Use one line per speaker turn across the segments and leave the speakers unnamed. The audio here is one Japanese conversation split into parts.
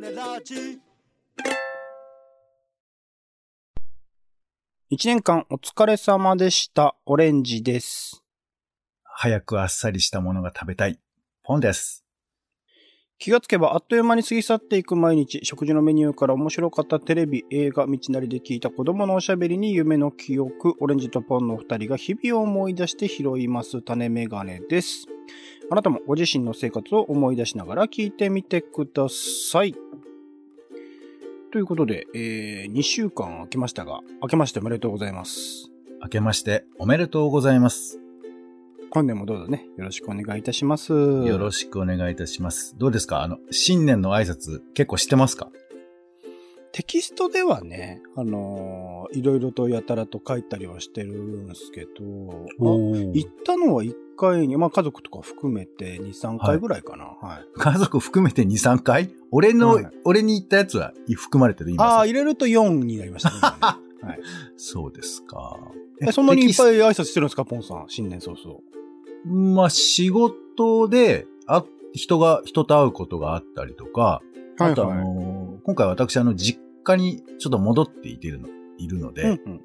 ネラジ
一年間お疲れ様でした。オレンジです。
早くあっさりしたものが食べたい。ポンです。
気がつけばあっという間に過ぎ去っていく毎日、食事のメニューから面白かったテレビ、映画、道なりで聞いた子供のおしゃべりに夢の記憶、オレンジとポンのお二人が日々を思い出して拾います種メガネです。あなたもご自身の生活を思い出しながら聞いてみてください。ということで、えー、2週間空きましたが、明けましておめでとうございます。
明けましておめでとうございます。
本年もどうぞね、よろしくお願いいたします。
よろしくお願いいたします。どうですか？あの、新年の挨拶結構してますか？
テキストではね、あのーいろいろとやたらと書いたりはしてるんですけど、あ行ったのは1回に、まあ家族とか含めて2、3回ぐらいかな。はい。
家族含めて2、3回？俺の、
はい
俺に言ったやつは含まれてる今
ああ、
さ
入れると4になりましたね。今 ねはい
そうですか。
え。そんなにいっぱ
い
い挨拶してるんですか、ポンさん？新年早々。
まあ、仕事で、あ、人が、人と会うことがあったりとか、あとあのー今回私あの、実家にちょっと戻っていてるの、いるので、
うんうん。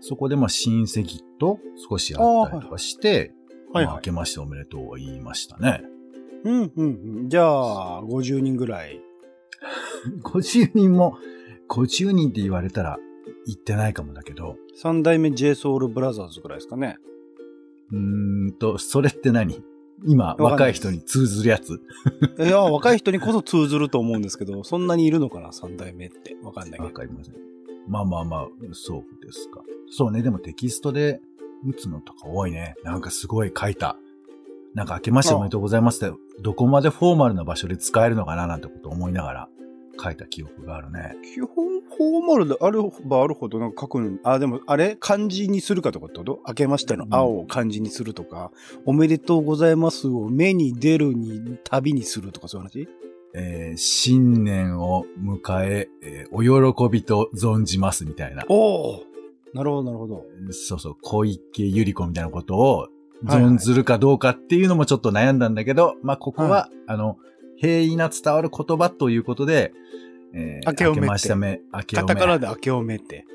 そこでまあ親戚と少し会ったりとかして、
はいはい
まあ明。けましておめでとうは言いましたね。
うんうんうん。じゃあ、50人ぐらい。
50人も、50人って言われたら言ってないかもだけど、
3代目 JSOULBROTHERS ぐらいですかね。
うーんと、それって何？今、若い人に通ずるやつ。
いや、若い人にこそ通ずると思うんですけど、そんなにいるのかな、3代目って。わかんないけど
わ。かりません。まあまあまあ、そうですか。そうね、でもテキストで打つのとか多いね。なんかすごい書いた。なんか明けましておめでとうございますって、どこまでフォーマルな場所で使えるのかな？なんてこと思いながら書いた記憶があるね。
基本フォーマルであるばあるほどなんか書くの、あ、でもあれ？漢字にするかとかってこと？明けましての青を漢字にするとか、おめでとうございますを目に出るに旅にするとかそういう話？
えー新年を迎ええーお喜びと存じますみたいな。
おおなるほど、なるほど。
そうそう、小池百合子みたいなことを
はいはい
存ずるかどうかっていうのもちょっと悩んだんだけど、まあ、ここは、
は
あの、平易な伝わる言葉ということで、えー
明けおめ
明けおめ。
カタカナで明けおめって。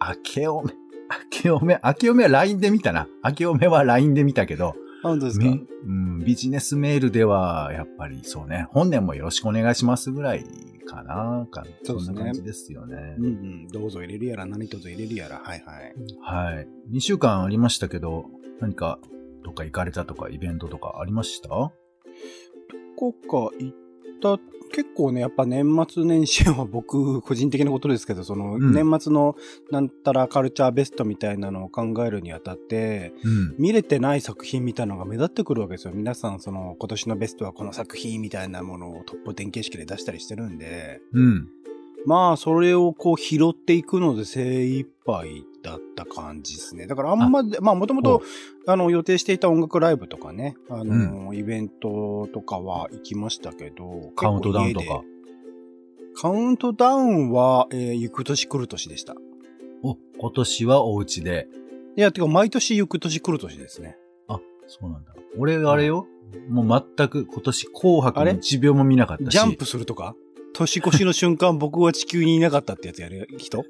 明けおめ。明けおめ。明けおめは LINE で見たな。明けおめは LINE で見たけど、
あ本当ですか？
めうん、ビジネスメールでは、やっぱりそうね、本年もよろしくお願いしますぐらいかな。か
そうですね
そんな感じですよね。
うんうん。どうぞ入れるやら、何とぞ入れるやら。はいはい。
はい。2週間ありましたけど、何か、どっか行かれたとか、イベントとかありました？
どこか行った、結構ね、やっぱ年末年始は僕、個人的なことですけど、その、
うん
年末のなんたらカルチャーベストみたいなのを考えるにあたって、
うん。
見れてない作品みたいなのが目立ってくるわけですよ。皆さん、その、今年のベストはこの作品みたいなものをトップ10形式で出したりしてるんで、
うん。
まあ、それをこう拾っていくので精一杯だった感じですね。だからあんまで、まあ、もともと、あの、予定していた音楽ライブとかね、あの、イベントとかは行きましたけど、
カウントダウンとか。
カウントダウンは、えー行く年来る年でした。
お、今年はお家で。
いや、てか、毎年行く年来る年ですね。
あ、そうなんだ。俺、あれよ。もう全く今年紅白の1秒も見なかったし。
ジャンプするとか？年越しの瞬間、僕は地球にいなかったってやつやる人？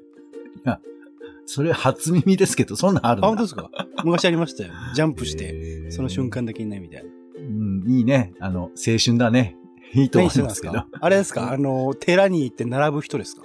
それ初耳ですけど、そんなんあるんだ。
あ、本当ですか？昔ありましたよ。ジャンプして、その瞬。間だけいないみたいな。
うん、いいね。あの、青春だね。いいと思いますけど。
あれですか？あの、寺に行って並ぶ人ですか？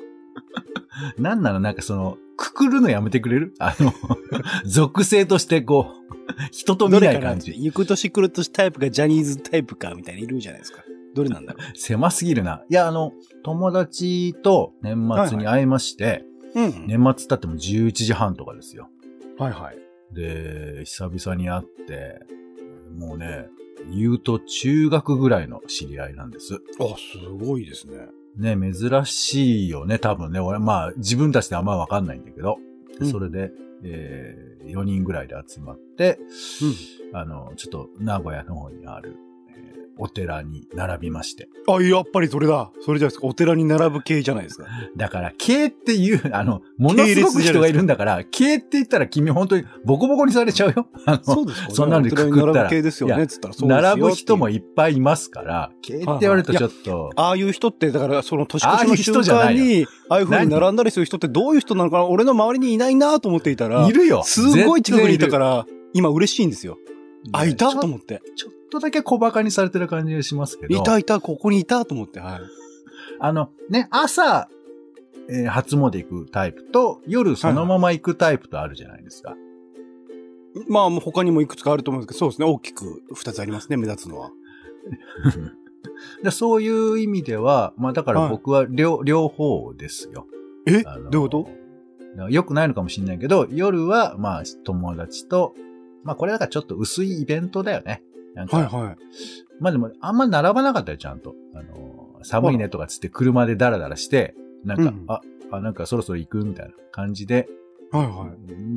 なんなのなんかその、くくるのやめてくれる？あの、属性としてこう、人と見
な
ない感じ。
行く年来る年タイプかジャニーズタイプかみたいにいるじゃないですか。どれなんだろ
狭すぎるな。いや、あの、友達と年末に会いまして、
う。うん。
年末だっても11時半とかですよ。
はいはい。
で、久々に会って、もうね、言うと中学ぐらいの知り合いなんです。
あ、すごいですね。
ね、珍しいよね、多分ね。俺、まあ、自分たちであんまわかんないんだけど。で
うん
それで、えー、4人ぐらいで集まって、あの、ちょっと名古屋の方にある、えお寺に並びまして。
あ、やっぱりそれだ。それじゃないですか。お寺に並ぶ系じゃないですか。
だから、系っていう、あの、ものすごく人がいるんだから、系って言ったら君本当にボコボコにされちゃうよ。あの
そうですか。
そんなのでくくったら
並ぶ系ですよね。つったらそうですよ
並ぶ人も
い
っぱいいますから、系って言われるとちょっと、
ああいう人って、だから、その年越しの瞬間に、ああいう風に並んだりする人ってどういう人なのかな俺の周りにいないなと思っていたら
い、るよ。
すごい近くにいたか
ら。
ら、今嬉しいんですよ。あ、いたと思って。
ちょっとだけ小馬鹿にされてる感じがしますけど。
いたいた、ここにいたと思って。はい。
あの、ね、朝、えー初詣行くタイプと、夜そのまま行くタイプとあるじゃないですか。
まあ、もう他にもいくつかあると思うんですけど、そうですね。大きく二つありますね、目立つのは。
でそういう意味では、まあだから僕は両,、両方ですよ。
え？どういうこ
よくないのかもしれないけど、夜はまあ友達と、まあこれだからちょっと薄いイベントだよね。なんか、
とはいはい。
まあでもあんま並ばなかったよ、ちゃんと。あの、寒いねとかつって車でダラダラして、なんか、
うん
あ、あ、なんかそろそろ行くみたいな感じで、
はいは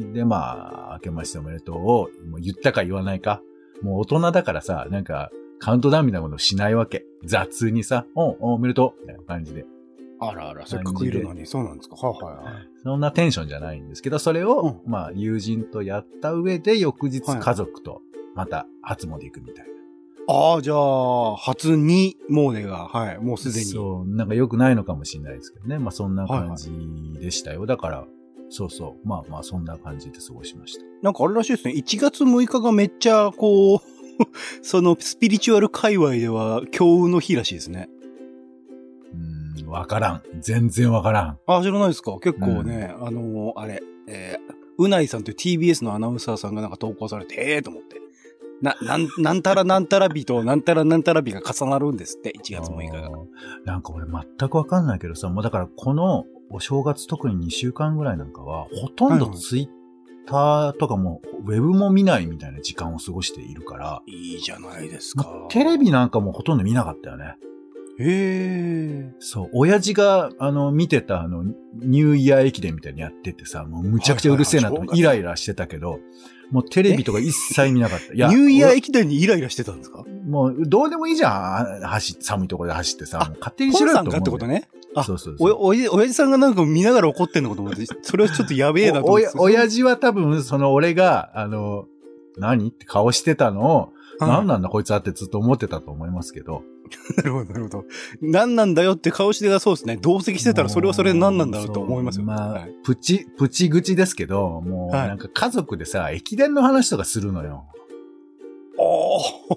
い。
で、まあ、明けましておめでとうを、もう言ったか言わないか。もう大人だからさ、なんか、カウントダウンみたいなことをしないわけ。雑にさ、おうおめでとうみたいな感じで。
あらあら、せっかくいるのに、そうなんですか？はいはいはい。
そんなテンションじゃないんですけど、それを、まあ、友人とやった上で、翌日
はい
家族と、また、初詣行くみたいな。
ああ、じゃあ、初にモーネが、はい、もうすでに。
そう、なんか良くないのかもしれないですけどね。まあ、そんな感じでしたよ。だから、そうそう。まあまあ、そんな感じで過ごしました。
なんかあれらしいですね。1月6日がめっちゃ、こう、そのスピリチュアル界隈では強運の日らしいですね。
うーん、わからん。全然わからん。
ああ、知らないですか結構ね、あのーあれ、えー、うないさんという TBS のアナウンサーさんがなんか投稿されて、ええー、と思って。な、なん、なんたらなんたら日となんたらなんたら日が重なるんですって、1月6日が。
なんか俺全くわかんないけどさ、もうだからこのお正月特に2週間ぐらいなんかは、ほとんどツイッターとかも、ウェブも見ないみたいな時間を過ごしているから、
いいじゃないです
も
か。
うテレビなんかもほとんど見なかったよね。
へえ。
そう、親父が、あの、見てた、あの、ニューイヤー駅伝みたいにやっててさ、もうむちゃくちゃうるせえなとイライラしてたけど、もうテレビとか一切見なかった。い
ニューイヤー
俺
駅伝にイライラしてたんですか？
もう、どうでもいいじゃん。走寒いところで走ってさ、
あ
もう勝手にしろよと思う
ってことね？あ
そうそうそう。
お、おや、親父さんがなんか見ながら怒ってんのかと思って、それはちょっとやべえなと思って。
おおや 親父は多分、その俺が、あの、何？って顔してたのを、
はい
何なんだこいつはってずっと思ってたと思いますけど。
なるほど、なるほど。何なんだよって顔してがそうですね。同席してたらそれはそれで何なんだろうと思いますよ。
まあ、
はい
プチ、プチ口ですけど、もう、
はい
なんか家族でさ、駅伝の話とかするのよ。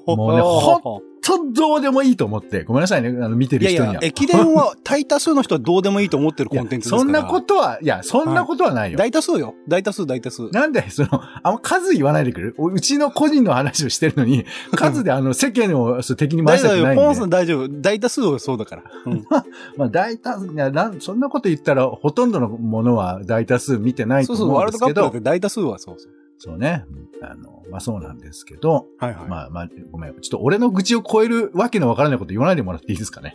お
もうねほとどうでもいいと思って。ごめんなさいね、あの、見て
いやい
る人には。
や、駅伝は大多数の人はどうでもいいと思ってる
いや
コンテンツですから。
そんなことは、いや、そんなことはないよ。
大多数よ。大多数、大多数。
なんで、その、あんま数言わないでくれるうちの個人の話をしてるのに、数であの、世間をそう敵に回。したくないんで。
ポンさん大丈夫。大多数はそうだから。うん
まあ大多数、いやなんそんなこと言ったら、ほとんどのものは大多数見てないと
そうそう、ワール
思うんですけど、
ドカップだって大多数はそうそう。
そうね。あの、まあそうなんですけど、
はいはい。
まあまあ、ごめん。ちょっと俺の愚痴を超えるわけのわからないこと言わないでもらっていいですかね？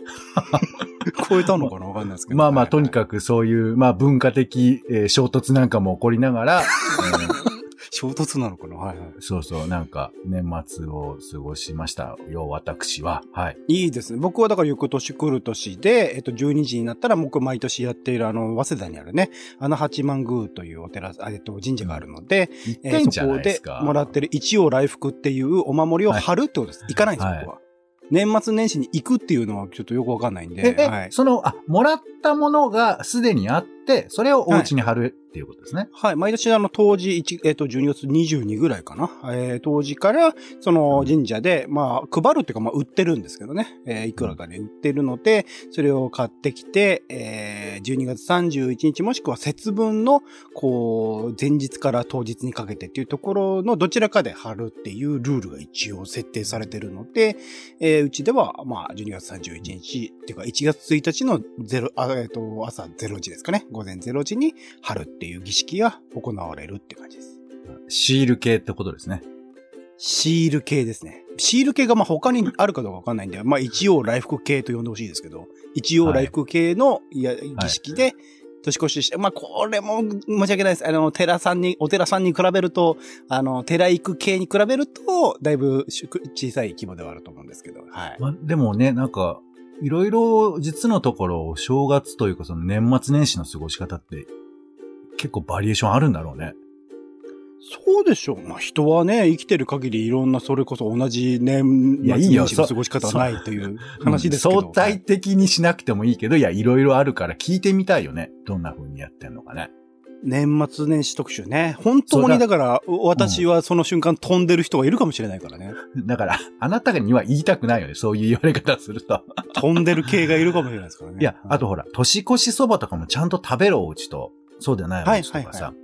超えたのかな？わかんないですけど。
まあまあ、とに
く。
かくそういう、まあ文化的、えー衝突なんかも起こりながら、え ー
衝突なのかな？はいはい。
そうそう、なんか年末を過ごしましたよ、私は。はい。
いいですね。僕はだから翌年来る年で、えっと、12時になったら僕毎年やっているあの、早稲田にあるね、あの八幡宮というお寺、あえっと、神社があるので、
行っ
えーそこで。もらってる一応来福っていうお守りを貼るってことです。行かないんです、
はい
僕は。年末年始に行くっていうのはちょっとよくわかんないん
え、
で、
え、
はい。
その、あ、もらったものがすでにあって、それをお家に貼るっていうことですね。
はい。毎年あの、当時1、えっ、と、12月22ぐらいかな。えー当時から、その神社で、まあ、配るっていうか、まあ、売ってるんですけどね。えーいくらかで売ってるので、それを買ってきて、えー12月31日もしくは節分の、こう、前日から当日にかけてっていうところのどちらかで貼るっていうルールが一応設定されてるので、えーうちでは、まあ、12月31日、っていうか、1月1日のゼロ、あえっ、と、朝0時ですかね。午前0時に貼るっていう儀式が行われるって感じです。
シール系ってことですね。
シール系ですね。シール系がまあ他にあるかどうかわかんないんで、まあ一応来福系と呼んでほしいですけど、一応来福系の、いや儀式で、年越しして、まあ、これも申し訳ないです。あの、寺さんに、お寺さんに比べると、あの、寺行く系に比べると、だいぶ小さい規模ではあると思うんですけど、はい。
まあ、でもね、なんか、いろいろ実のところ、正月というかその年末年始の過ごし方って、結構バリエーションあるんだろうね。
そうでしょう。まあ人はね、生きてる限りいろんなそれこそ同じ年
いやいいよ
末年始の過ごし方はないという話ですけど。
うん相対的にしなくてもいいけど、いや、いろいろあるから聞いてみたいよね。どんな風にやってんのかね。
年末年始特集ね。本当にだから、私はその瞬間飛んでる人がいるかもしれないからね。
だから、あなたには言いたくないよね。そういう言われ方すると。
飛んでる系がいるかもしれないですからね。
いや、あとほら、年越しそばとかもちゃんと食べるお家と、そうでないお家とかさ。
はいはいは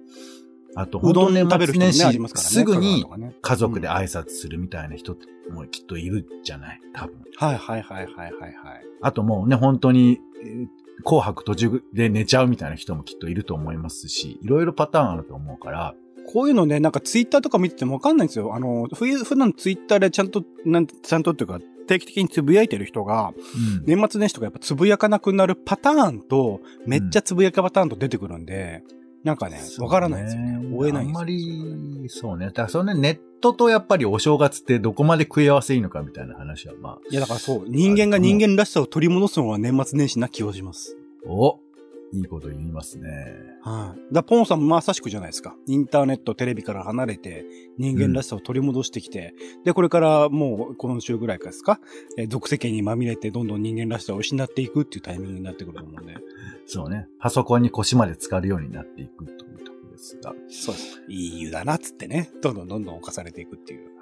あと、
うどん
本当
食べる人もね、あります
ぐに家族で挨拶するみたいな人もきっといるじゃない多分。
はいはいはいはいはいはい。
あともうね、本当に、えー紅白途中で寝ちゃうみたいな人もきっといると思いますし、いろいろパターンあると思うから、
こういうのね、なんかツイッターとか見ててもわかんないんですよ。あの、ふ普段ツイッターでちゃんと、なんちゃんとっていうか、定期的につぶやいてる人が、
うん
年末年始とかやっぱつぶやかなくなるパターンと、めっちゃつぶやかパターンと出てくるんで、なんかね、わからないですよね。追えないんですよ
あんまり、そうね。だからそのね、ネットとやっぱりお正月ってどこまで食い合わせいいのかみたいな話は、ま
いや、だからそう、人間が人間らしさを取り戻すのは年末年始な気がします。
あ、おいいこと言いますね。
はい。だからポンさんもまさしくじゃないですか。インターネット、テレビから離れて、人間らしさを取り戻してきて、で、これからもう、今週ぐらいからですか、えー俗世間にまみれて、どんどん人間らしさを失っていくっていうタイミングになってくると思うんで。
そうね。パソコンに腰まで浸かるようになっていくというところですが。
そうです。いい湯だなっつってね、どんどんどんどん侵されていくっていう。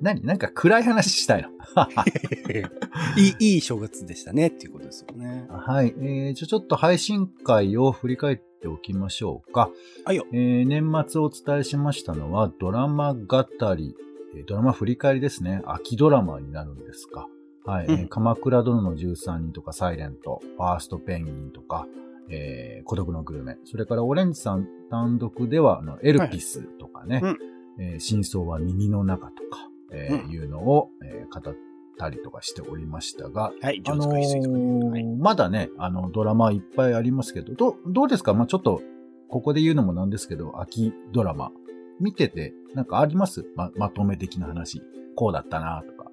何？なんか暗い話したいの
いい、いい正月でしたねっていうことですよね。
はい。えー、じゃあちょっと配信会を振り返っておきましょうか。
はいよ。
えー、年末お伝えしましたのは、ドラマ語り、えードラマ振り返りですね。秋ドラマになるんですか。はい。えー
うん
鎌倉殿の13人とか、サイレント、ファーストペンギンとか、えー、孤独のグルメ。それから、オレンジさん単独では、あのエルピスとかね、
うん
えー真相は耳の中とか、えー
うん
いうのを、えー語ったりとかしておりましたが、
はい、
あの
上手か言い過ぎとかねはい
ーまだね、あの、ドラマいっぱいありますけど、どう、どうですか？まあちょっと、ここで言うのもなんですけど、秋ドラマ。見てて、なんかあります？ま、まとめ的な話。こうだったなとか。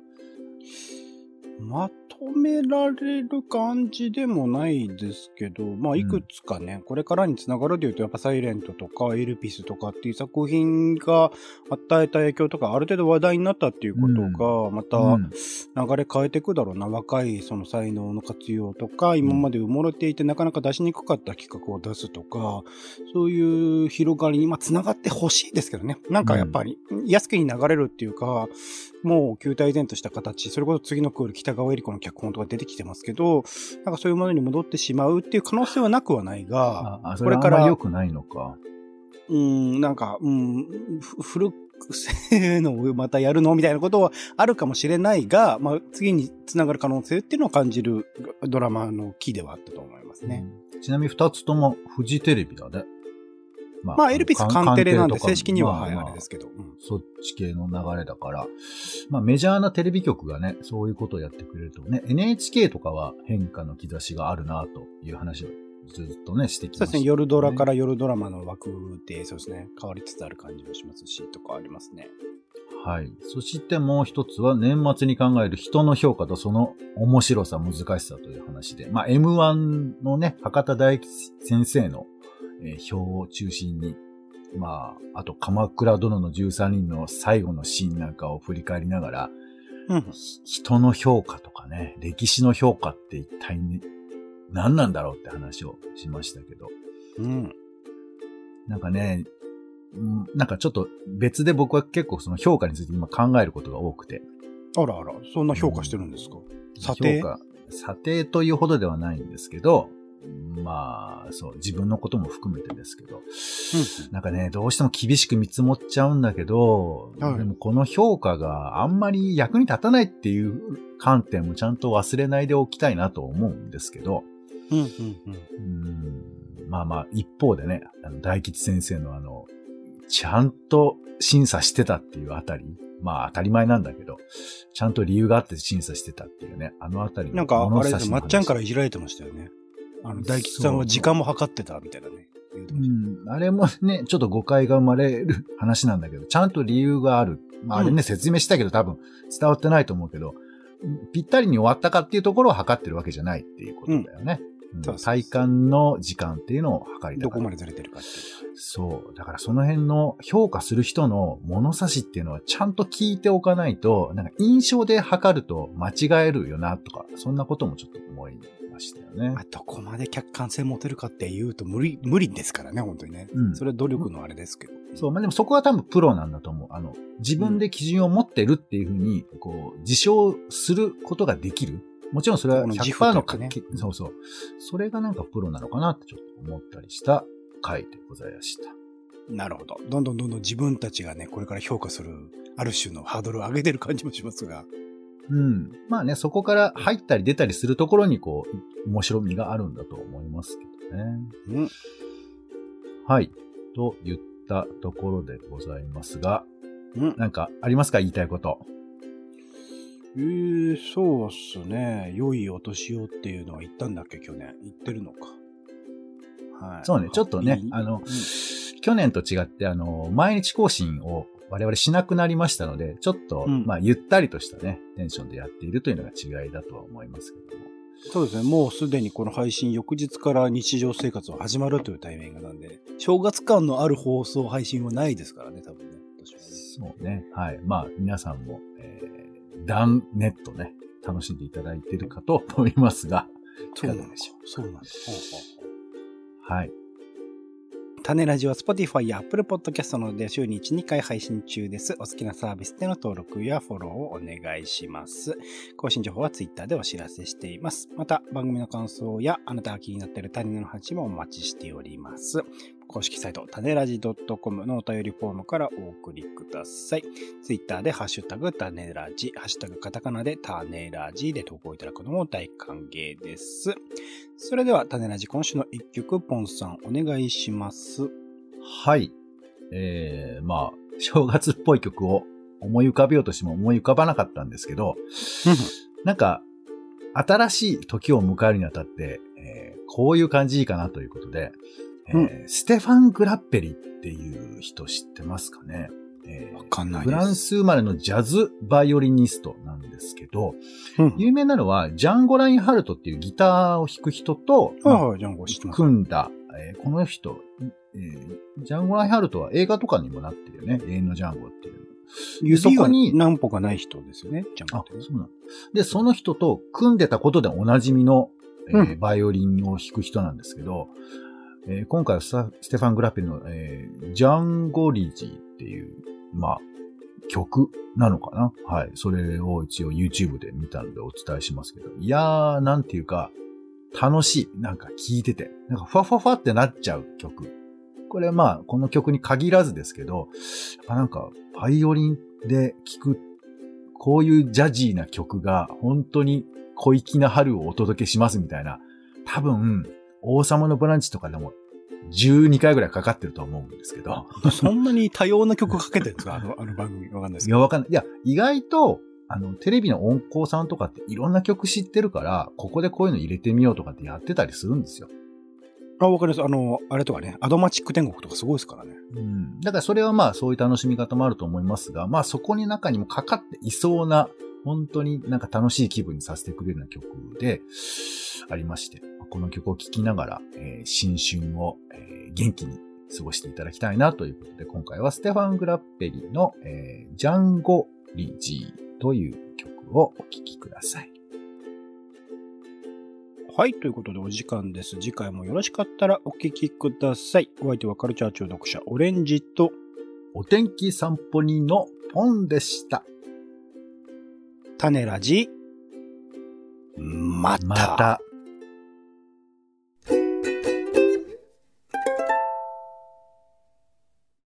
まとめられる感じでもないですけど、まあ、いくつかね、これからにつながるで言うと、やっぱサイレントとかエルピスとかっていう作品が与えた影響とか、ある程度話題になったっていうことが、また
うん
流れ変えていくだろうな。若いその才能の活用とか、今まで埋もれていてなかなか出しにくかった企画を出すとか、そういう広がりに、まあ、つながってほしいですけどね。なんかやっぱり、安きに流れるっていうか、もう球体前とした形、それこそ次のクール北川恵理子の脚本とか出てきてますけど、なんかそういうものに戻ってしまうっていう可能性はなくはないが、
あ、あ
これから
良くないのか。
うん、なんか、うん、ふ古くせーのをまたやるのみたいなことはあるかもしれないが、まあ、次につながる可能性っていうのを感じるドラマのキーではあったと思いますね。
うんちなみに二つともフジテレビだね。ま
まあ、エルピスカンテレなんで、正式には、はい、
まあま
あれですけど。うん
そっち系の流れだから、まあメジャーなテレビ局がね、そういうことをやってくれるとね、NHK とかは変化の兆しがあるなという話をずっとね、してきました、
そうですね、夜ドラから夜ドラマの枠で、そうですね、変わりつつある感じもしますし、とかありますね。
はい。そしてもう一つは年末に考える人の評価とその面白さ、難しさという話で、まあ M1 のね、博多大吉先生の、えー表を中心に、まあ、あと鎌倉殿の13人の最後のシーンなんかを振り返りながら、
うん。
ひ人の評価とかね、歴史の評価って一体ね、何なんだろうって話をしましたけど、
うん。
なんかね、うんなんかちょっと別で僕は結構その評価について今考えることが多くて。
あらあら、そんな評価してるんですか、査定？
評価、査定というほどではないんですけど、まあ、そう、自分のことも含めてですけど、なんかね、どうしても厳しく見積もっちゃうんだけど、
はい
でもこの評価があんまり役に立たないっていう観点もちゃんと忘れないでおきたいなと思うんですけど、
うん。うん。うん。
うんまあまあ、一方でね、あの大吉先生のあの、ちゃんと審査してたっていうあたり、まあ当たり前なんだけど、ちゃんと理由があって審査してたっていうね、あのあたりの
なんか、あれですまっちゃんからいじられてましたよね。あの、大吉さんは時間も計ってたみたいなね。言う
ん。あれもね、ちょっと誤解が生まれる話なんだけど、ちゃんと理由がある。まあ、あれね、
うん
説明したけど多分伝わってないと思うけど、ぴったりに終わったかっていうところを測ってるわけじゃないっていうことだよね。うん体感の時間っていうのを測りた
どこまでずれてるかっていう。
そう。だからその辺の評価する人の物差しっていうのはちゃんと聞いておかないと、なんか印象で測ると間違えるよなとか、そんなこともちょっと思いましたよね
まあ、。どこまで客観性持てるかって言うと無理、無理ですからね、本当にね。
うん
それは努力のあれですけど。
そう。まあ、でもそこは多分プロなんだと思う。あの、自分で基準を持ってるっていうふうに、こう、自称することができる。もちろんそれは
この自負
100%の
かね
けそうそう。それがなんかプロなのかなってちょっと思ったりした回でございました。
なるほど。どんどんどんどん自分たちがね、これから評価する、ある種のハードルを上げてる感じもしますが。
うん。まあね、そこから入ったり出たりするところに、こう、面白みがあるんだと思いますけどね。
うん。
はい。と言ったところでございますが、
うん。
なんかありますか？言いたいこと。
えー、そうっすね。良いお年をっていうのは言ったんだっけ、去年。言ってるのか。はい。
そうね、ちょっとねあの、
うん
去年と違って、あの、毎日更新を我々しなくなりましたので、ちょっと、
うん
まあ、ゆったりとしたね、テンションでやっているというのが違いだとは思いますけども。
そうですね。もうすでにこの配信翌日から日常生活が始まるというタイミングなんで、正月感のある放送配信はないですからね、多分ね。
そうね。はい。まあ、皆さんも、えー、ダンネットね、楽しんでいただいているかと思いますが、
そうなんで
いかがですしょ
そうなんです。
はい。
種ラジは Spotify や Apple Podcast などで週に1、2回配信中です。お好きなサービスでの登録やフォローをお願いします。更新情報は Twitter でお知らせしています。また、番組の感想やあなたが気になっている種の話もお待ちしております。公式サイト、種ラジ .com のお便りフォームからお送りください。Twitter でハッシュタグ種ラジ、ハッシュタグカタカナで種ラジで投稿いただくのも大歓迎です。それでは、種ラジ今週の一曲、ポンさんお願いします。
はい。えー、まあ、正月っぽい曲を思い浮かべようとしても思い浮かばなかったんですけど、なんか、新しい時を迎えるにあたって、えーこういう感じいいかなということで、えーステファン・グラッペリっていう人知ってますかね、えー
わかんないです。
フランス生まれのジャズバイオリニストなんですけど、
うん。
有名なのはジャンゴ・ラインハルトっていうギターを弾く人と、まあ
ジャンゴ。
組んだ、えーこの人、えージャンゴ・ラインハルトは映画とかにもなってるよね。永遠のジャンゴっていう。そこに
何歩かない人ですよね、ジャンゴ
あ
っ、てね。
そうなんで、その人と組んでたことでおなじみの、えー
う
バイオリンを弾く人なんですけど、えー今回はステファン・グラッペの、えージャンゴリジーっていう、まあ、曲なのかな？はい。それを一応 YouTube で見たのでお伝えしますけど。いやー、なんていうか、楽しい。なんか聴いてて。なんかファファファってなっちゃう曲。これはまあ、この曲に限らずですけど、やなんか、バイオリンで聴く、こういうジャジーな曲が本当に小粋な春をお届けしますみたいな。多分、王様のブランチとかでも12回ぐらいかかってると思うんですけど。
そんなに多様な曲かけてるんですか？あの あの番組。わかんないです
いや。わかんない。いや、意外と、あの、テレビの音響さんとかっていろんな曲知ってるから、ここでこういうの入れてみようとかってやってたりするんですよ。
あ、わかります。あの、あれとかね、アドマチック天国とかすごいですからね。
うん。だからそれはまあそういう楽しみ方もあると思いますが、まあそこに中にもかかっていそうな、本当になんか楽しい気分にさせてくれるような曲でありまして、この曲を聴きながら、えー新春を、えー元気に過ごしていただきたいなということで、今回はステファン・グラッペリの、えージャンゴ・リジーという曲をお聴きください。
はい、ということでお時間です。次回もよろしかったらお聞きください。お相手はカルチャー中毒者オレンジと、
お天気散歩人のポンでした。
種ラジ、また。
また。